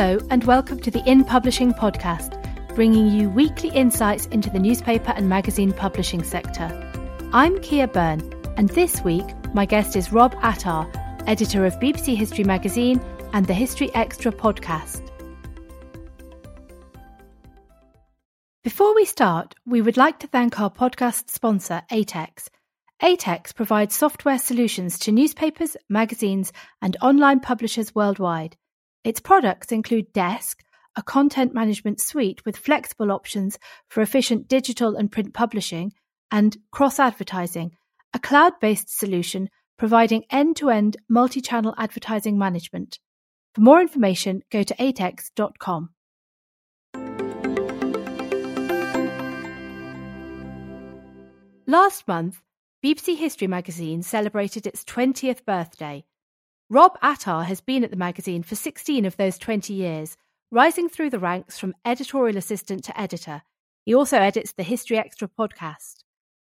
Hello, and welcome to the In Publishing podcast, bringing you weekly insights into the newspaper and magazine publishing sector. I'm Ciar Byrne, and this week my guest is Rob Attar, editor of BBC History magazine and the History Extra podcast. Before we start, we would like to thank our podcast sponsor, ATEX. ATEX provides software solutions to newspapers, magazines, and online publishers worldwide. Its products include Desk, a content management suite with flexible options for efficient digital and print publishing, and Cross Advertising, a cloud based solution providing end to end multi channel advertising management. For more information, go to atex.com. Last month, BBC History magazine celebrated its 20th birthday. Rob Attar has been at the magazine for 16 of those 20 years, rising through the ranks from editorial assistant to editor. He also edits the History Extra podcast.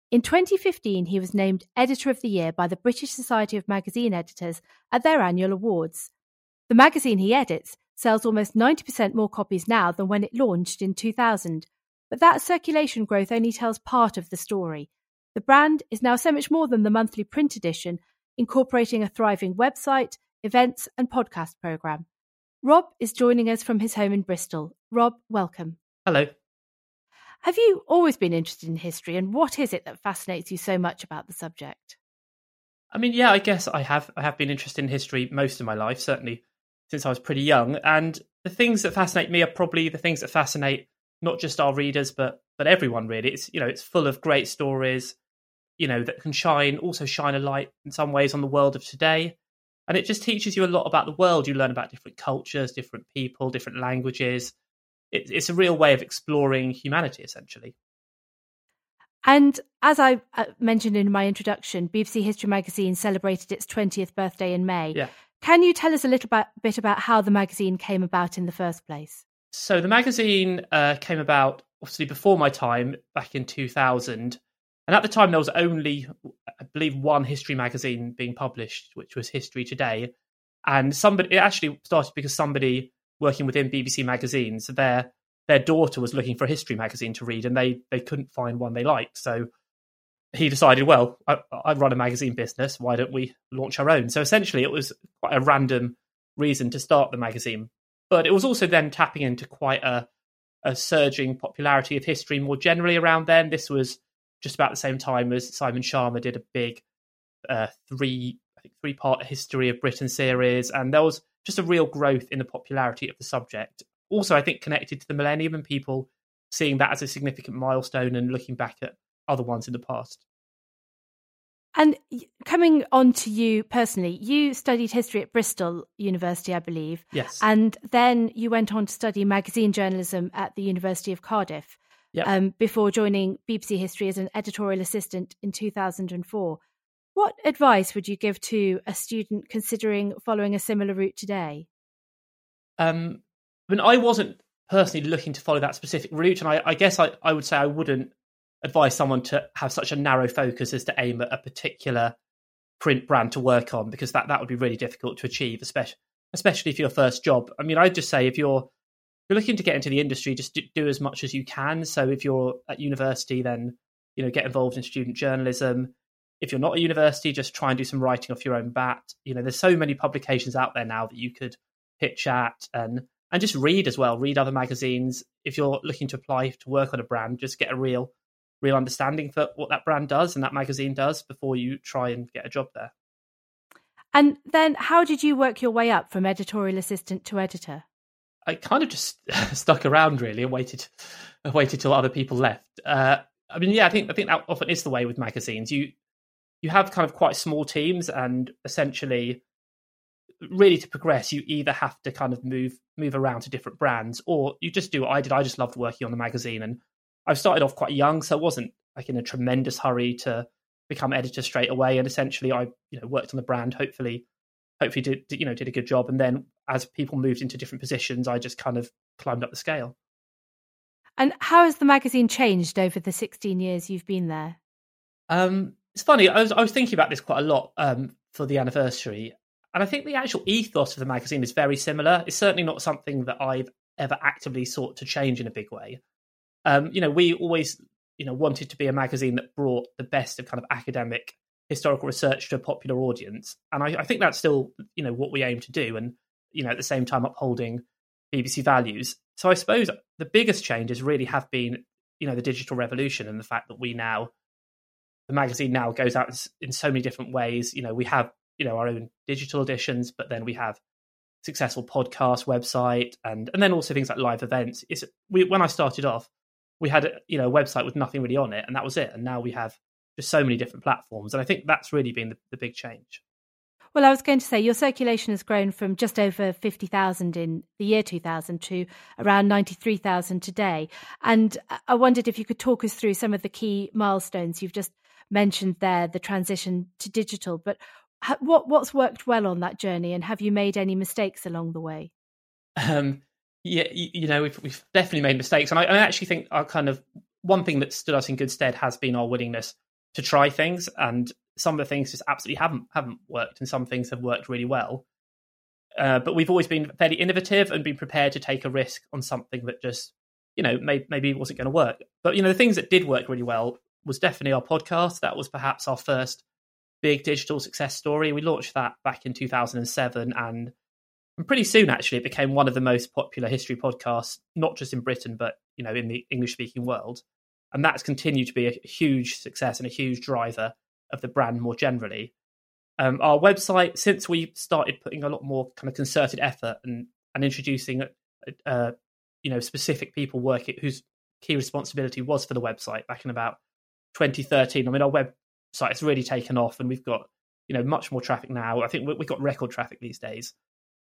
In 2015, he was named Editor of the Year by the British Society of Magazine Editors at their annual awards. The magazine he edits sells almost 90% more copies now than when it launched in 2000, but that circulation growth only tells part of the story. The brand is now so much more than the monthly print edition, incorporating a thriving website, events, and podcast programme. Rob is joining us from his home in Bristol. Rob, welcome. Hello. Have you always been interested in history, and what is it that fascinates you so much about the subject? I mean, yeah, I guess I have I have been interested in history most of my life, certainly since I was pretty young. And the things that fascinate me are probably the things that fascinate not just our readers, but but everyone really. It's you know, it's full of great stories, you know, that can shine also shine a light in some ways on the world of today. And it just teaches you a lot about the world. You learn about different cultures, different people, different languages. It, it's a real way of exploring humanity, essentially. And as I uh, mentioned in my introduction, BBC History Magazine celebrated its 20th birthday in May. Yeah. Can you tell us a little bit about how the magazine came about in the first place? So the magazine uh, came about obviously before my time, back in 2000. And at the time, there was only, I believe, one history magazine being published, which was History Today. And somebody, it actually started because somebody working within BBC magazines, their their daughter was looking for a history magazine to read, and they they couldn't find one they liked. So he decided, well, I, I run a magazine business. Why don't we launch our own? So essentially, it was quite a random reason to start the magazine, but it was also then tapping into quite a a surging popularity of history more generally around then. This was just about the same time as Simon Schama did a big uh, three I think three part history of Britain series, and there was just a real growth in the popularity of the subject. Also, I think connected to the millennium and people seeing that as a significant milestone and looking back at other ones in the past. And coming on to you personally, you studied history at Bristol University, I believe. Yes. And then you went on to study magazine journalism at the University of Cardiff yep. um, before joining BBC History as an editorial assistant in 2004. What advice would you give to a student considering following a similar route today? Um, I mean, I wasn't personally looking to follow that specific route, and I, I guess I, I would say I wouldn't advise someone to have such a narrow focus as to aim at a particular print brand to work on because that, that would be really difficult to achieve, especially especially for your first job. I mean, I'd just say if you're you're looking to get into the industry, just do, do as much as you can. So if you're at university, then you know get involved in student journalism. If you're not at university, just try and do some writing off your own bat. You know, there's so many publications out there now that you could pitch at and and just read as well. Read other magazines. If you're looking to apply to work on a brand, just get a real real understanding for what that brand does and that magazine does before you try and get a job there. And then, how did you work your way up from editorial assistant to editor? I kind of just stuck around really and waited, waited till other people left. Uh, I mean, yeah, I think I think that often is the way with magazines. You you have kind of quite small teams, and essentially, really to progress, you either have to kind of move move around to different brands, or you just do what I did. I just loved working on the magazine, and I started off quite young, so I wasn't like in a tremendous hurry to become editor straight away. And essentially, I you know worked on the brand. Hopefully, hopefully did you know did a good job. And then as people moved into different positions, I just kind of climbed up the scale. And how has the magazine changed over the 16 years you've been there? Um, it's funny. I was I was thinking about this quite a lot um, for the anniversary, and I think the actual ethos of the magazine is very similar. It's certainly not something that I've ever actively sought to change in a big way. Um, you know, we always, you know, wanted to be a magazine that brought the best of kind of academic historical research to a popular audience, and I, I think that's still, you know, what we aim to do, and you know, at the same time upholding BBC values. So I suppose the biggest changes really have been, you know, the digital revolution and the fact that we now, the magazine now goes out in so many different ways. You know, we have, you know, our own digital editions, but then we have successful podcast website and and then also things like live events. It's we when I started off, we had a, you know a website with nothing really on it, and that was it. And now we have just so many different platforms, and I think that's really been the, the big change. Well, I was going to say your circulation has grown from just over 50,000 in the year 2000 to around 93,000 today. And I wondered if you could talk us through some of the key milestones you've just mentioned there, the transition to digital. But what what's worked well on that journey, and have you made any mistakes along the way? Um, yeah, you, you know, we've, we've, definitely made mistakes, and I, I actually think our kind of one thing that stood us in good stead has been our willingness to try things and some of the things just absolutely haven't haven't worked, and some things have worked really well. Uh, but we've always been fairly innovative and been prepared to take a risk on something that just, you know, may, maybe wasn't going to work. But you know, the things that did work really well was definitely our podcast. That was perhaps our first big digital success story. We launched that back in 2007, and pretty soon actually it became one of the most popular history podcasts, not just in Britain but you know in the English speaking world. And that's continued to be a huge success and a huge driver of the brand more generally. Um, our website, since we started putting a lot more kind of concerted effort and, and introducing, uh, you know, specific people working whose key responsibility was for the website back in about 2013. I mean, our website has really taken off, and we've got you know much more traffic now. I think we've got record traffic these days.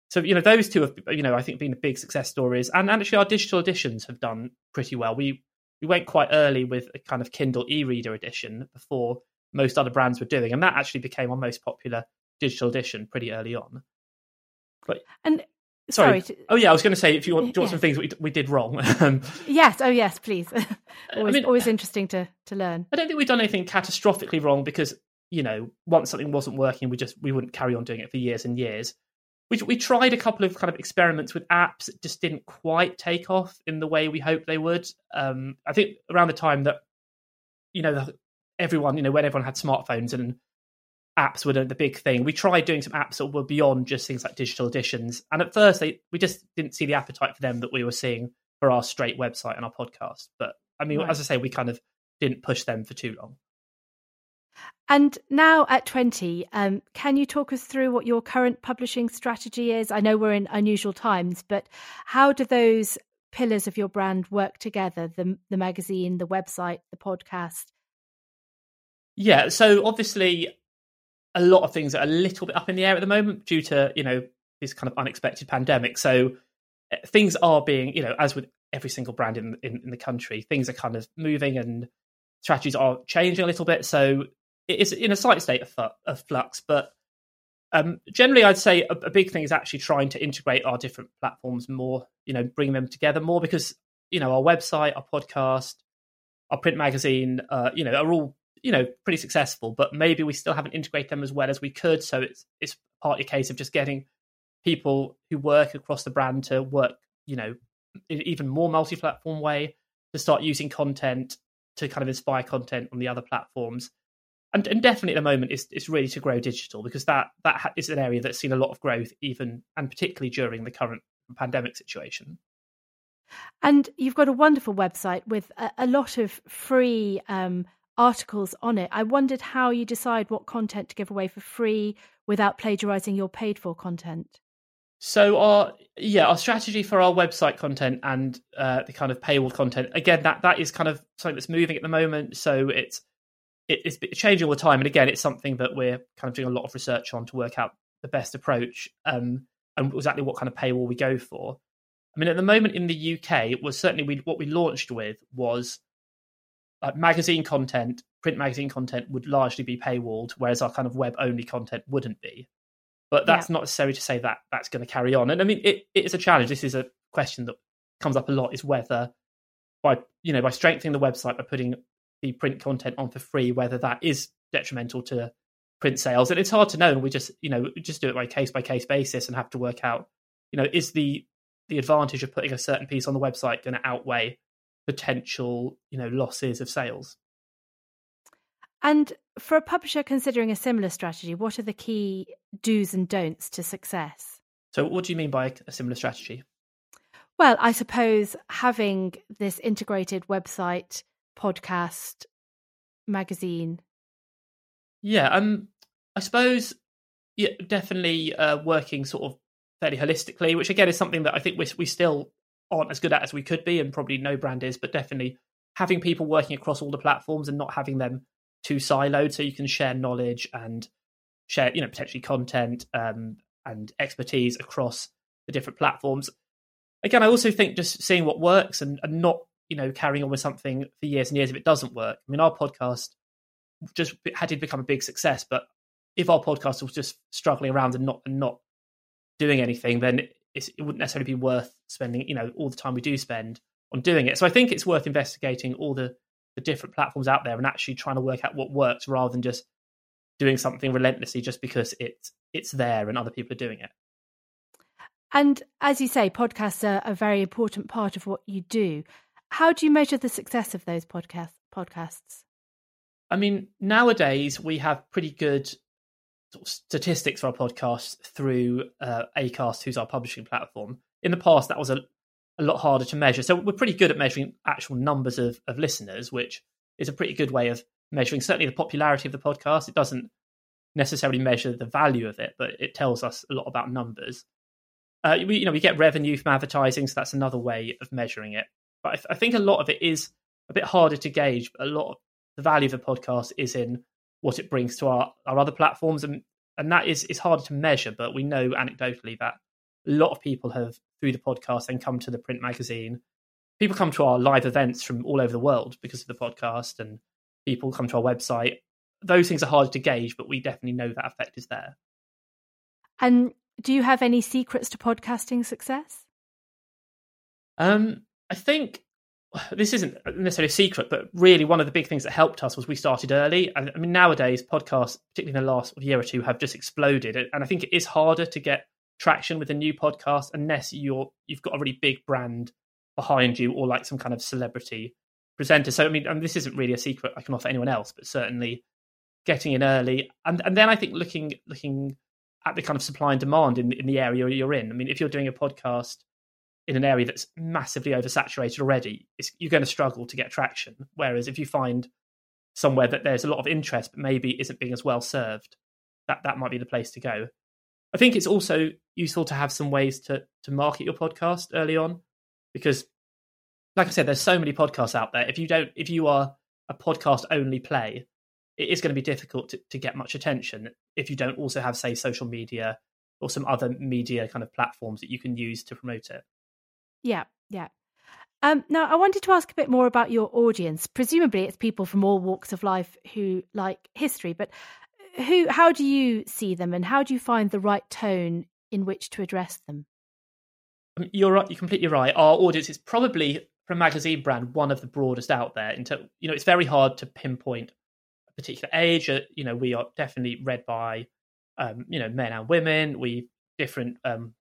So you know those two have you know I think been big success stories, and actually our digital editions have done pretty well. We we went quite early with a kind of Kindle e-reader edition before most other brands were doing, and that actually became our most popular digital edition pretty early on. But and sorry, sorry to, oh yeah, I was going to say if you want, do you want some things we we did wrong. Um, yes, oh yes, please. always, I mean, always interesting to to learn. I don't think we've done anything catastrophically wrong because you know once something wasn't working, we just we wouldn't carry on doing it for years and years. We we tried a couple of kind of experiments with apps that just didn't quite take off in the way we hoped they would. Um, I think around the time that you know the everyone, you know, when everyone had smartphones and apps were the big thing. We tried doing some apps that were beyond just things like digital editions, and at first they we just didn't see the appetite for them that we were seeing for our straight website and our podcast. But I mean, right. as I say, we kind of didn't push them for too long. And now at 20, um, can you talk us through what your current publishing strategy is? I know we're in unusual times, but how do those pillars of your brand work together the, the magazine, the website, the podcast? Yeah, so obviously a lot of things are a little bit up in the air at the moment due to, you know, this kind of unexpected pandemic. So eh, things are being, you know, as with every single brand in, in, in the country, things are kind of moving and strategies are changing a little bit. So it is in a slight state of, of flux, but um, generally, I'd say a, a, big thing is actually trying to integrate our different platforms more, you know, bring them together more because, you know, our website, our podcast, our print magazine, uh, you know, are all you know pretty successful, but maybe we still haven't integrated them as well as we could. So it's it's partly a case of just getting people who work across the brand to work, you know, in even more multi-platform way to start using content to kind of inspire content on the other platforms. And, and definitely at the moment it's, it's really to grow digital because that that is an area that's seen a lot of growth even and particularly during the current pandemic situation. And you've got a wonderful website with a, a lot of free um, articles on it. I wondered how you decide what content to give away for free without plagiarizing your paid for content. So our yeah, our strategy for our website content and uh, the kind of paywall content again that that is kind of something that's moving at the moment. So it's it, it's changing all the time, and again, it's something that we're kind of doing a lot of research on to work out the best approach um, and exactly what kind of paywall we go for. I mean, at the moment in the UK, it was certainly we, what we launched with was like magazine content, print magazine content would largely be paywalled, whereas our kind of web only content wouldn't be. But that's yeah. not necessary to say that that's going to carry on. And I mean, it, it is a challenge. This is a question that comes up a lot: is whether by you know by strengthening the website by putting the print content on for free, whether that is detrimental to print sales, and it's hard to know. And we just you know just do it by case by case basis and have to work out you know is the the advantage of putting a certain piece on the website going to outweigh potential you know losses of sales. And for a publisher considering a similar strategy, what are the key do's and don'ts to success? So, what do you mean by a similar strategy? Well, I suppose having this integrated website, podcast, magazine. Yeah, um, I suppose, yeah, definitely uh, working sort of fairly holistically, which again is something that I think we we still aren't as good at as we could be, and probably no brand is, but definitely having people working across all the platforms and not having them too siloed, so you can share knowledge and share, you know, potentially content um, and expertise across the different platforms again, I also think just seeing what works and, and not, you know, carrying on with something for years and years if it doesn't work. I mean, our podcast just had it become a big success, but if our podcast was just struggling around and not and not doing anything, then it wouldn't necessarily be worth spending, you know, all the time we do spend on doing it. So I think it's worth investigating all the the different platforms out there and actually trying to work out what works rather than just doing something relentlessly just because it's it's there and other people are doing it. And as you say, podcasts are a very important part of what you do. How do you measure the success of those podcast, podcasts? I mean, nowadays we have pretty good statistics for our podcasts through uh, Acast, who's our publishing platform. In the past, that was a, a lot harder to measure. So we're pretty good at measuring actual numbers of, of listeners, which is a pretty good way of measuring certainly the popularity of the podcast. It doesn't necessarily measure the value of it, but it tells us a lot about numbers. Uh, we, you know, we get revenue from advertising, so that's another way of measuring it. But I, th- I think a lot of it is a bit harder to gauge. But a lot of the value of the podcast is in what it brings to our, our other platforms, and and that is is harder to measure. But we know anecdotally that a lot of people have through the podcast and come to the print magazine. People come to our live events from all over the world because of the podcast, and people come to our website. Those things are hard to gauge, but we definitely know that effect is there. And do you have any secrets to podcasting success? Um, I think this isn't necessarily a secret, but really one of the big things that helped us was we started early. And I, mean, nowadays podcasts, particularly in the last year or two, have just exploded, and I think it is harder to get traction with a new podcast unless you're you've got a really big brand behind you or like some kind of celebrity presenter. So I mean, this isn't really a secret I can offer anyone else, but certainly getting in early, and and then I think looking looking at the kind of supply and demand in, in the area you're in. I mean, if you're doing a podcast in an area that's massively oversaturated already, you're going to struggle to get traction. Whereas if you find somewhere that there's a lot of interest but maybe isn't being as well served, that that might be the place to go. I think it's also useful to have some ways to to market your podcast early on because like I said there's so many podcasts out there if you don't if you are a podcast only play it is going to be difficult to, to get much attention if you don't also have, say, social media or some other media kind of platforms that you can use to promote it. Yeah, yeah. Um, now, I wanted to ask a bit more about your audience. Presumably, it's people from all walks of life who like history, but who? How do you see them, and how do you find the right tone in which to address them? Um, you're right. You're completely right. Our audience is probably, a magazine brand, one of the broadest out there. Into you know, it's very hard to pinpoint a particular age. Uh, you know, we are definitely read by, um, you know, men and women. We different, um,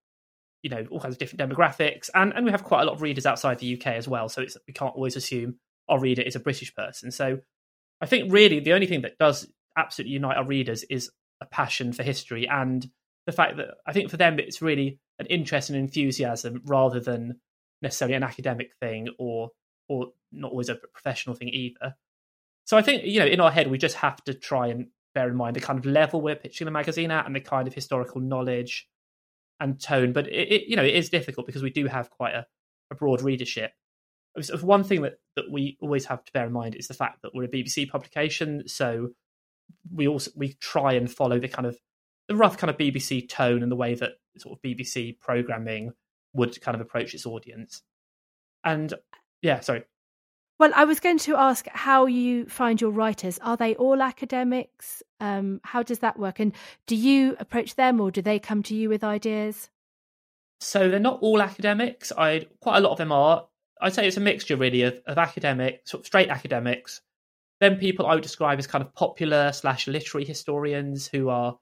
you know, all kinds of different demographics, and and we have quite a lot of readers outside the UK as well. So it's we can't always assume our reader is a British person. So I think really the only thing that does absolutely unite our readers is a passion for history and the fact that I think for them it's really an interest and enthusiasm rather than necessarily an academic thing or or not always a professional thing either. So I think you know in our head we just have to try and bear in mind the kind of level we're pitching the magazine at and the kind of historical knowledge and tone. But it, it you know it is difficult because we do have quite a, a broad readership. One thing that, that we always have to bear in mind is the fact that we're a BBC publication, so we also we try and follow the kind of the rough kind of BBC tone and the way that sort of BBC programming would kind of approach its audience. And yeah, sorry. Well, I was going to ask how you find your writers. Are they all academics? Um, how does that work? And do you approach them or do they come to you with ideas? So they're not all academics. I quite a lot of them are. I'd say it's a mixture really of, of academic, sort of straight academics then people I would describe as kind of popular slash literary historians who are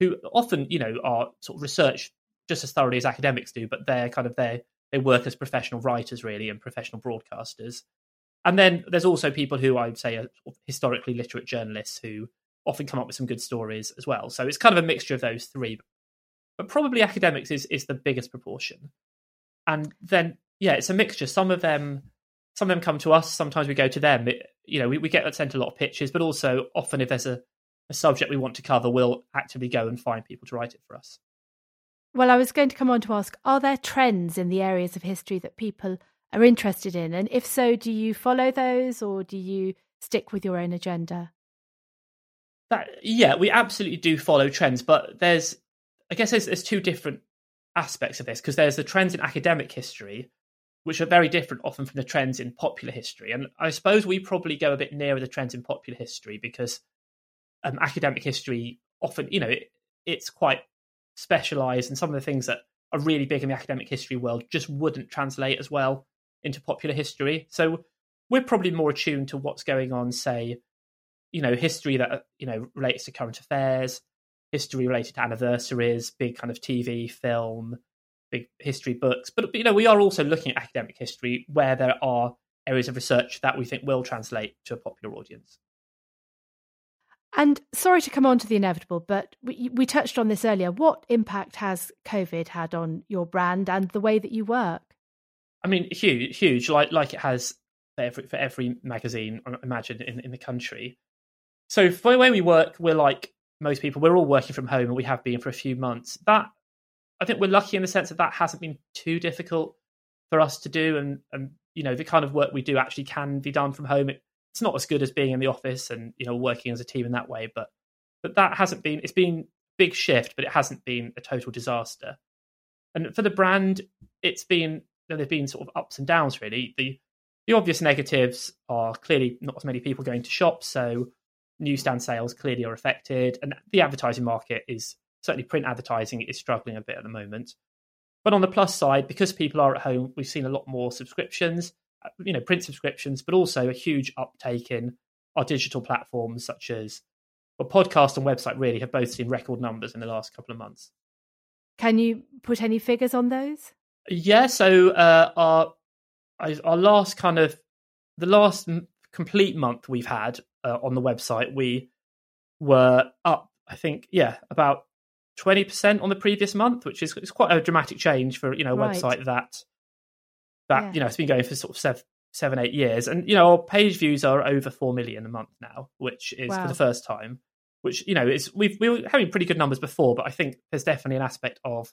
who often you know are sort of research just as thoroughly as academics do, but they're kind of they they work as professional writers really and professional broadcasters. And then there's also people who I would say are historically literate journalists who often come up with some good stories as well. So it's kind of a mixture of those three. But probably academics is, is the biggest proportion. And then, yeah, it's a mixture. Some of them some of them come to us, sometimes we go to them. It, you know, we, we get uh, sent a lot of pitches, but also often if there's a, a subject we want to cover, we'll actively go and find people to write it for us. Well, I was going to come on to ask are there trends in the areas of history that people are interested in? And if so, do you follow those or do you stick with your own agenda? That yeah, we absolutely do follow trends, but there's I guess there's, there's two different aspects of this because there's the trends in academic history, which are very different often from the trends in popular history. And I suppose we probably go a bit nearer the trends in popular history because um, academic history often, you know, it, it's quite specialized, and some of the things that are really big in the academic history world just wouldn't translate as well into popular history. So we're probably more attuned to what's going on, say, you know, history that you know relates to current affairs, history related to anniversaries, big kind of TV, film, big history books. But you know, we are also looking at academic history where there are areas of research that we think will translate to a popular audience. And sorry to come on to the inevitable, but we, we touched on this earlier. What impact has COVID had on your brand and the way that you work? I mean, huge, huge, like like it has for every, for every magazine, I imagine, in, in the country. So for the way we work, we're like most people. We're all working from home, and we have been for a few months. That I think we're lucky in the sense that that hasn't been too difficult for us to do, and and you know the kind of work we do actually can be done from home. It, it's not as good as being in the office and you know working as a team in that way, but but that hasn't been. It's been big shift, but it hasn't been a total disaster. And for the brand, it's been there've been sort of ups and downs really. The the obvious negatives are clearly not as many people going to shops, so newsstand sales clearly are affected, and the advertising market is certainly print advertising is struggling a bit at the moment. But on the plus side, because people are at home, we've seen a lot more subscriptions, uh, you know, print subscriptions, but also a huge uptake in our digital platforms such as well, podcast and website really have both seen record numbers in the last couple of months. Can you put any figures on those? Yeah, so uh, our our last kind of the last complete month we've had uh, on the website, we were up, I think, yeah, about twenty percent on the previous month, which is it's quite a dramatic change for you know a right. website that that yeah. you know it's been going for sort of seven, seven, eight years, and you know our page views are over four million a month now, which is wow. for the first time. Which you know is we've we were having pretty good numbers before, but I think there's definitely an aspect of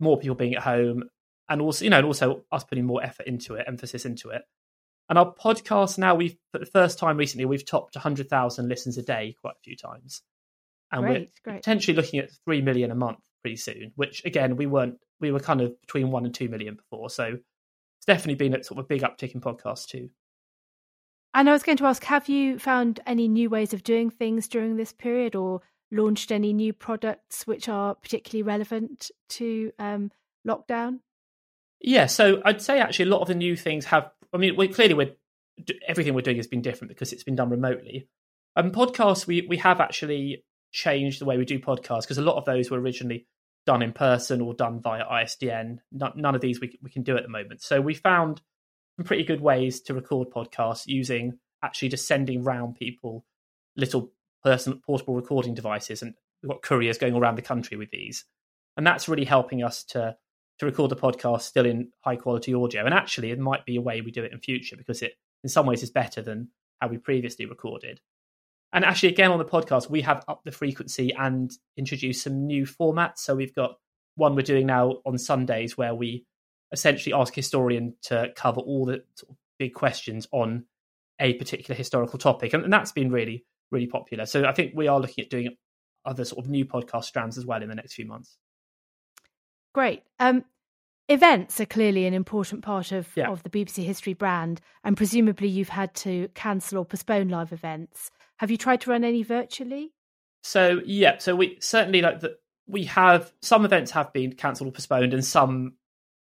more people being at home, and also you know, and also us putting more effort into it, emphasis into it. And our podcast now, we've for the first time recently, we've topped 100,000 listens a day quite a few times and great, we're great. potentially looking at three million a month pretty soon. Which again, we weren't. We were kind of between one and two million before, so it's definitely been a sort of a big uptick in podcasts too. And I was going to ask, have you found any new ways of doing things during this period, or launched any new products which are particularly relevant to um, lockdown? Yeah, so I'd say actually a lot of the new things have. I mean, we clearly we're everything we're doing has been different because it's been done remotely. Um, podcasts we we have actually changed the way we do podcasts because a lot of those were originally done in person or done via ISDN. None of these we, we can do at the moment. So we found some pretty good ways to record podcasts using actually just sending round people little portable recording devices, and we've got couriers going around the country with these, and that's really helping us to to record the podcast still in high quality audio. And actually, it might be a way we do it in future because it in some ways is better than how we previously recorded. And actually, again, on the podcast, we have upped the frequency and introduced some new formats. So we've got one we're doing now on Sundays where we essentially ask historian to cover all the sort of big questions on a particular historical topic. And, and that's been really, really popular. So I think we are looking at doing other sort of new podcast strands as well in the next few months. Great. Um, events are clearly an important part of, yeah. of the BBC History brand, and presumably you've had to cancel or postpone live events. Have you tried to run any virtually? So yeah, so we certainly like that. We have some events have been cancelled or postponed, and some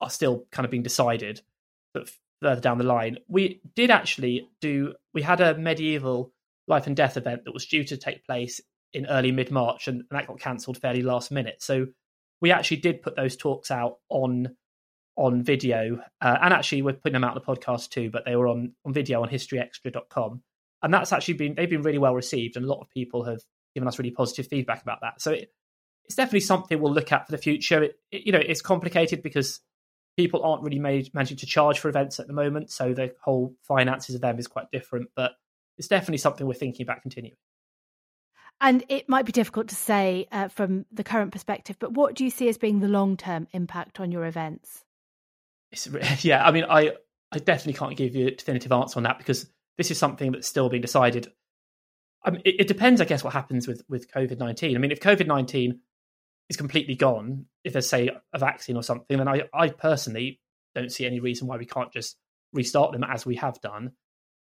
are still kind of being decided. But further down the line. We did actually do. We had a medieval life and death event that was due to take place in early mid March, and, that got cancelled fairly last minute. So we actually did put those talks out on on video, uh, and actually we're putting them out on the podcast too. But they were on on video on historyextra.com, and that's actually been they've been really well received, and a lot of people have given us really positive feedback about that. So it, it's definitely something we'll look at for the future. It, it, you know, it's complicated because people aren't really made, managing to charge for events at the moment, so the whole finances of them is quite different. But it's definitely something we're thinking about continuing. And it might be difficult to say uh, from the current perspective, but what do you see as being the long term impact on your events? It's, yeah, I mean, I I definitely can't give you a definitive answer on that because this is something that's still being decided. I mean, it, it depends, I guess, what happens with with COVID nineteen. I mean, if COVID nineteen is completely gone, if there's say a vaccine or something, then I I personally don't see any reason why we can't just restart them as we have done.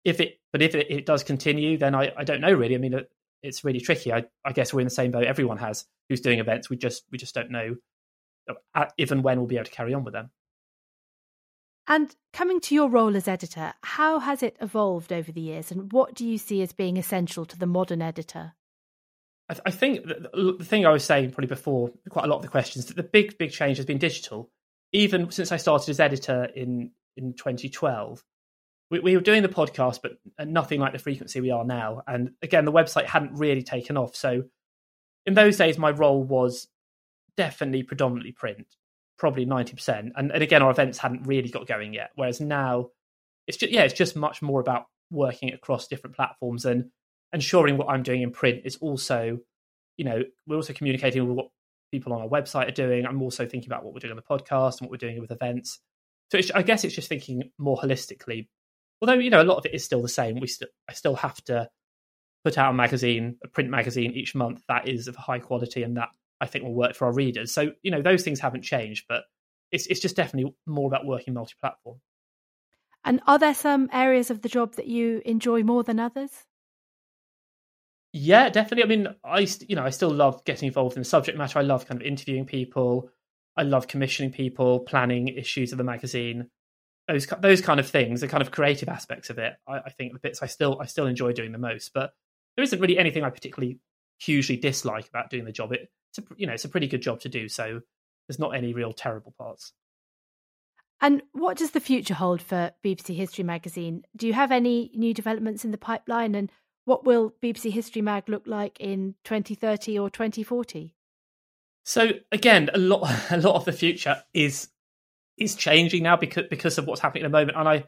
If it, but if it, it does continue, then I, I don't know really. I mean, it, it's really tricky. I, I guess we're in the same boat everyone has who's doing events. We just we just don't know if and when we'll be able to carry on with them. And coming to your role as editor, how has it evolved over the years, and what do you see as being essential to the modern editor? I, th- I think the, the thing I was saying probably before, quite a lot of the questions, that the big big change has been digital. Even since I started as editor in in 2012, we, we were doing the podcast, but nothing like the frequency we are now. And again, the website hadn't really taken off. So in those days, my role was definitely predominantly print probably 90%. And, and again, our events hadn't really got going yet. Whereas now, it's just, yeah, it's just much more about working across different platforms and ensuring what I'm doing in print is also, you know, we're also communicating with what people on our website are doing. I'm also thinking about what we're doing on the podcast and what we're doing with events. So I guess it's just thinking more holistically. Although you know a lot of it is still the same. We still I still have to put out a magazine, a print magazine each month that is of high quality and that I think will work for our readers. So you know those things haven't changed, but it's it's just definitely more about working multi-platform. And are there some areas of the job that you enjoy more than others? Yeah, definitely. I mean, I you know I still love getting involved in the subject matter. I love kind of interviewing people. I love commissioning people, planning issues of the magazine. Those those kind of things, the kind of creative aspects of it. I, I think the bits I still I still enjoy doing the most. But there isn't really anything I particularly hugely dislike about doing the job. It it's a, you know it's a pretty good job to do. So there's not any real terrible parts. And what does the future hold for BBC History Magazine? Do you have any new developments in the pipeline? And what will BBC History Mag look like in 2030 or 2040? So again, a lot a lot of the future is is changing now because because of what's happening at the moment. And I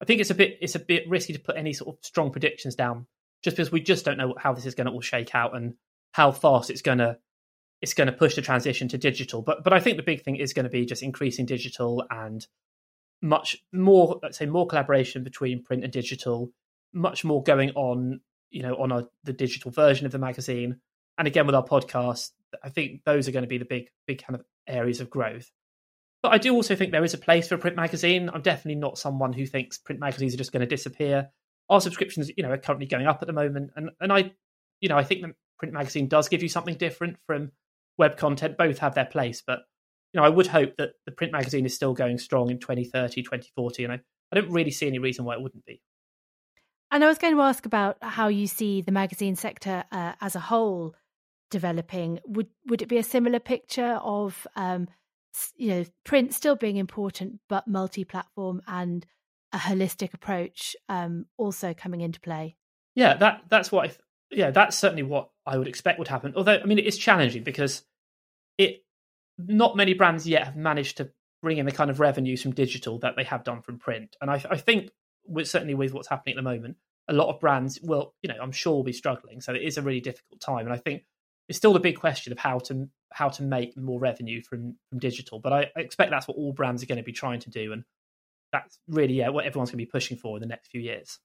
I think it's a bit it's a bit risky to put any sort of strong predictions down just because we just don't know how this is going to all shake out and how fast it's going to it's going to push the transition to digital. But but I think the big thing is going to be just increasing digital and much more let's say more collaboration between print and digital, much more going on you know on a, the digital version of the magazine, and again with our podcast, I think those are going to be the big big kind of areas of growth. But I do also think there is a place for a print magazine. I'm definitely not someone who thinks print magazines are just going to disappear. Our subscriptions, you know, are currently going up at the moment, and and I, you know, I think the print magazine does give you something different from web content both have their place but you know i would hope that the print magazine is still going strong in 2030 2040 and i, I don't really see any reason why it wouldn't be and i was going to ask about how you see the magazine sector uh, as a whole developing would would it be a similar picture of um, you know print still being important but multi-platform and a holistic approach um, also coming into play yeah that that's what I th- yeah that's certainly what I would expect would happen. Although, I mean, it is challenging because it not many brands yet have managed to bring in the kind of revenues from digital that they have done from print. And I, I think, with, certainly with what's happening at the moment, a lot of brands will, you know, I'm sure will be struggling. So it is a really difficult time. And I think it's still the big question of how to how to make more revenue from from digital. But I, I expect that's what all brands are going to be trying to do, and that's really yeah what everyone's going to be pushing for in the next few years.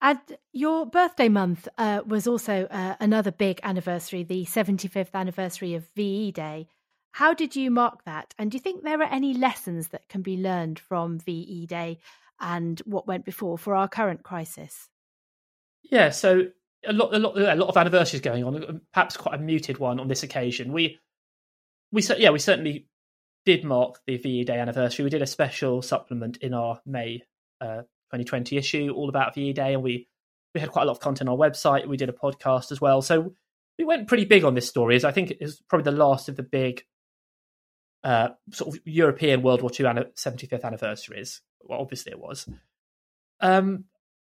And your birthday month uh, was also uh, another big anniversary, the 75th anniversary of VE Day. How did you mark that? And do you think there are any lessons that can be learned from VE Day and what went before for our current crisis? Yeah, so a lot, a lot, a lot of anniversaries going on. Perhaps quite a muted one on this occasion. We, we, yeah, we certainly did mark the VE Day anniversary, we did a special supplement in our May uh, 2020 issue all about VE Day, and we we had quite a lot of content on our website. We did a podcast as well, so we went pretty big on this story. As I think it was probably the last of the big uh, sort of European World War II 75th anniversaries. Well, obviously it was. Um,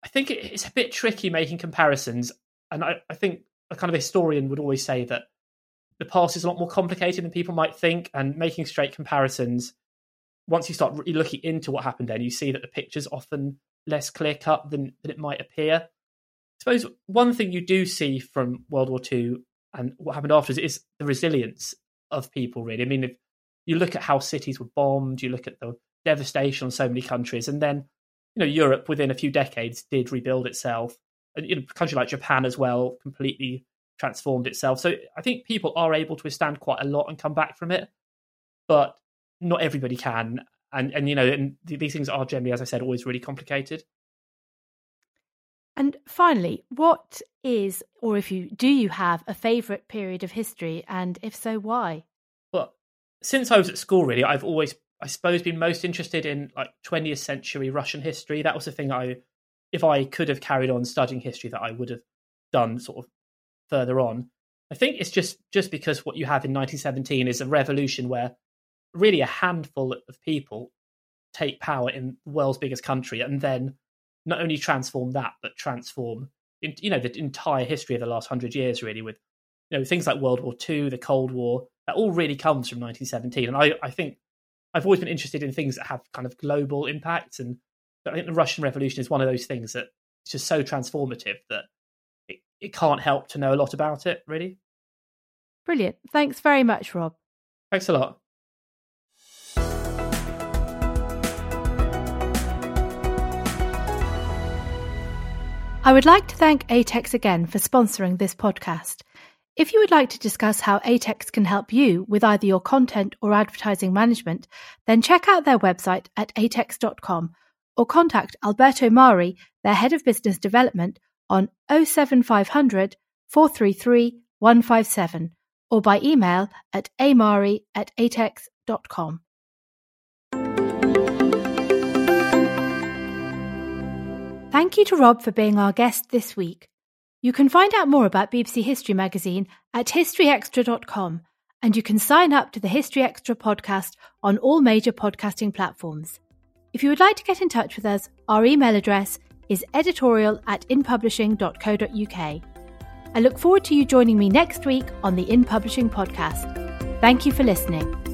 I think it's a bit tricky making comparisons, and I, I think a kind of historian would always say that the past is a lot more complicated than people might think, and making straight comparisons. Once you start really looking into what happened, then you see that the picture's often less clear cut than, than it might appear. I suppose one thing you do see from World War II and what happened afterwards is the resilience of people. Really, I mean, if you look at how cities were bombed, you look at the devastation on so many countries, and then you know Europe within a few decades did rebuild itself, and you know, a country like Japan as well completely transformed itself. So I think people are able to withstand quite a lot and come back from it, but not everybody can. And and you know, and these things are generally, as I said, always really complicated. And finally, what is, or if you do, you have a favourite period of history, and if so, why? Well, since I was at school, really, I've always, I suppose, been most interested in like 20th century Russian history. That was the thing I, if I could have carried on studying history, that I would have done sort of further on. I think it's just just because what you have in 1917 is a revolution where really a handful of people take power in the world's biggest country and then not only transform that but transform you know the entire history of the last hundred years really with you know things like World War II, the Cold War that all really comes from 1917 and I, I think I've always been interested in things that have kind of global impacts and I think the Russian Revolution is one of those things that it's just so transformative that it, it can't help to know a lot about it really. Brilliant. Thanks very much, Rob. Thanks a lot. I would like to thank ATEX again for sponsoring this podcast. If you would like to discuss how ATEX can help you with either your content or advertising management, then check out their website at atex.com or contact Alberto Mari, their Head of Business Development, on 07500 433 157 or by email at amari at atex.com. Thank you to Rob for being our guest this week. You can find out more about BBC History Magazine at historyextra.com and you can sign up to the History Extra podcast on all major podcasting platforms. If you would like to get in touch with us, our email address is editorial at inpublishing.co.uk. I look forward to you joining me next week on the In Publishing podcast. Thank you for listening.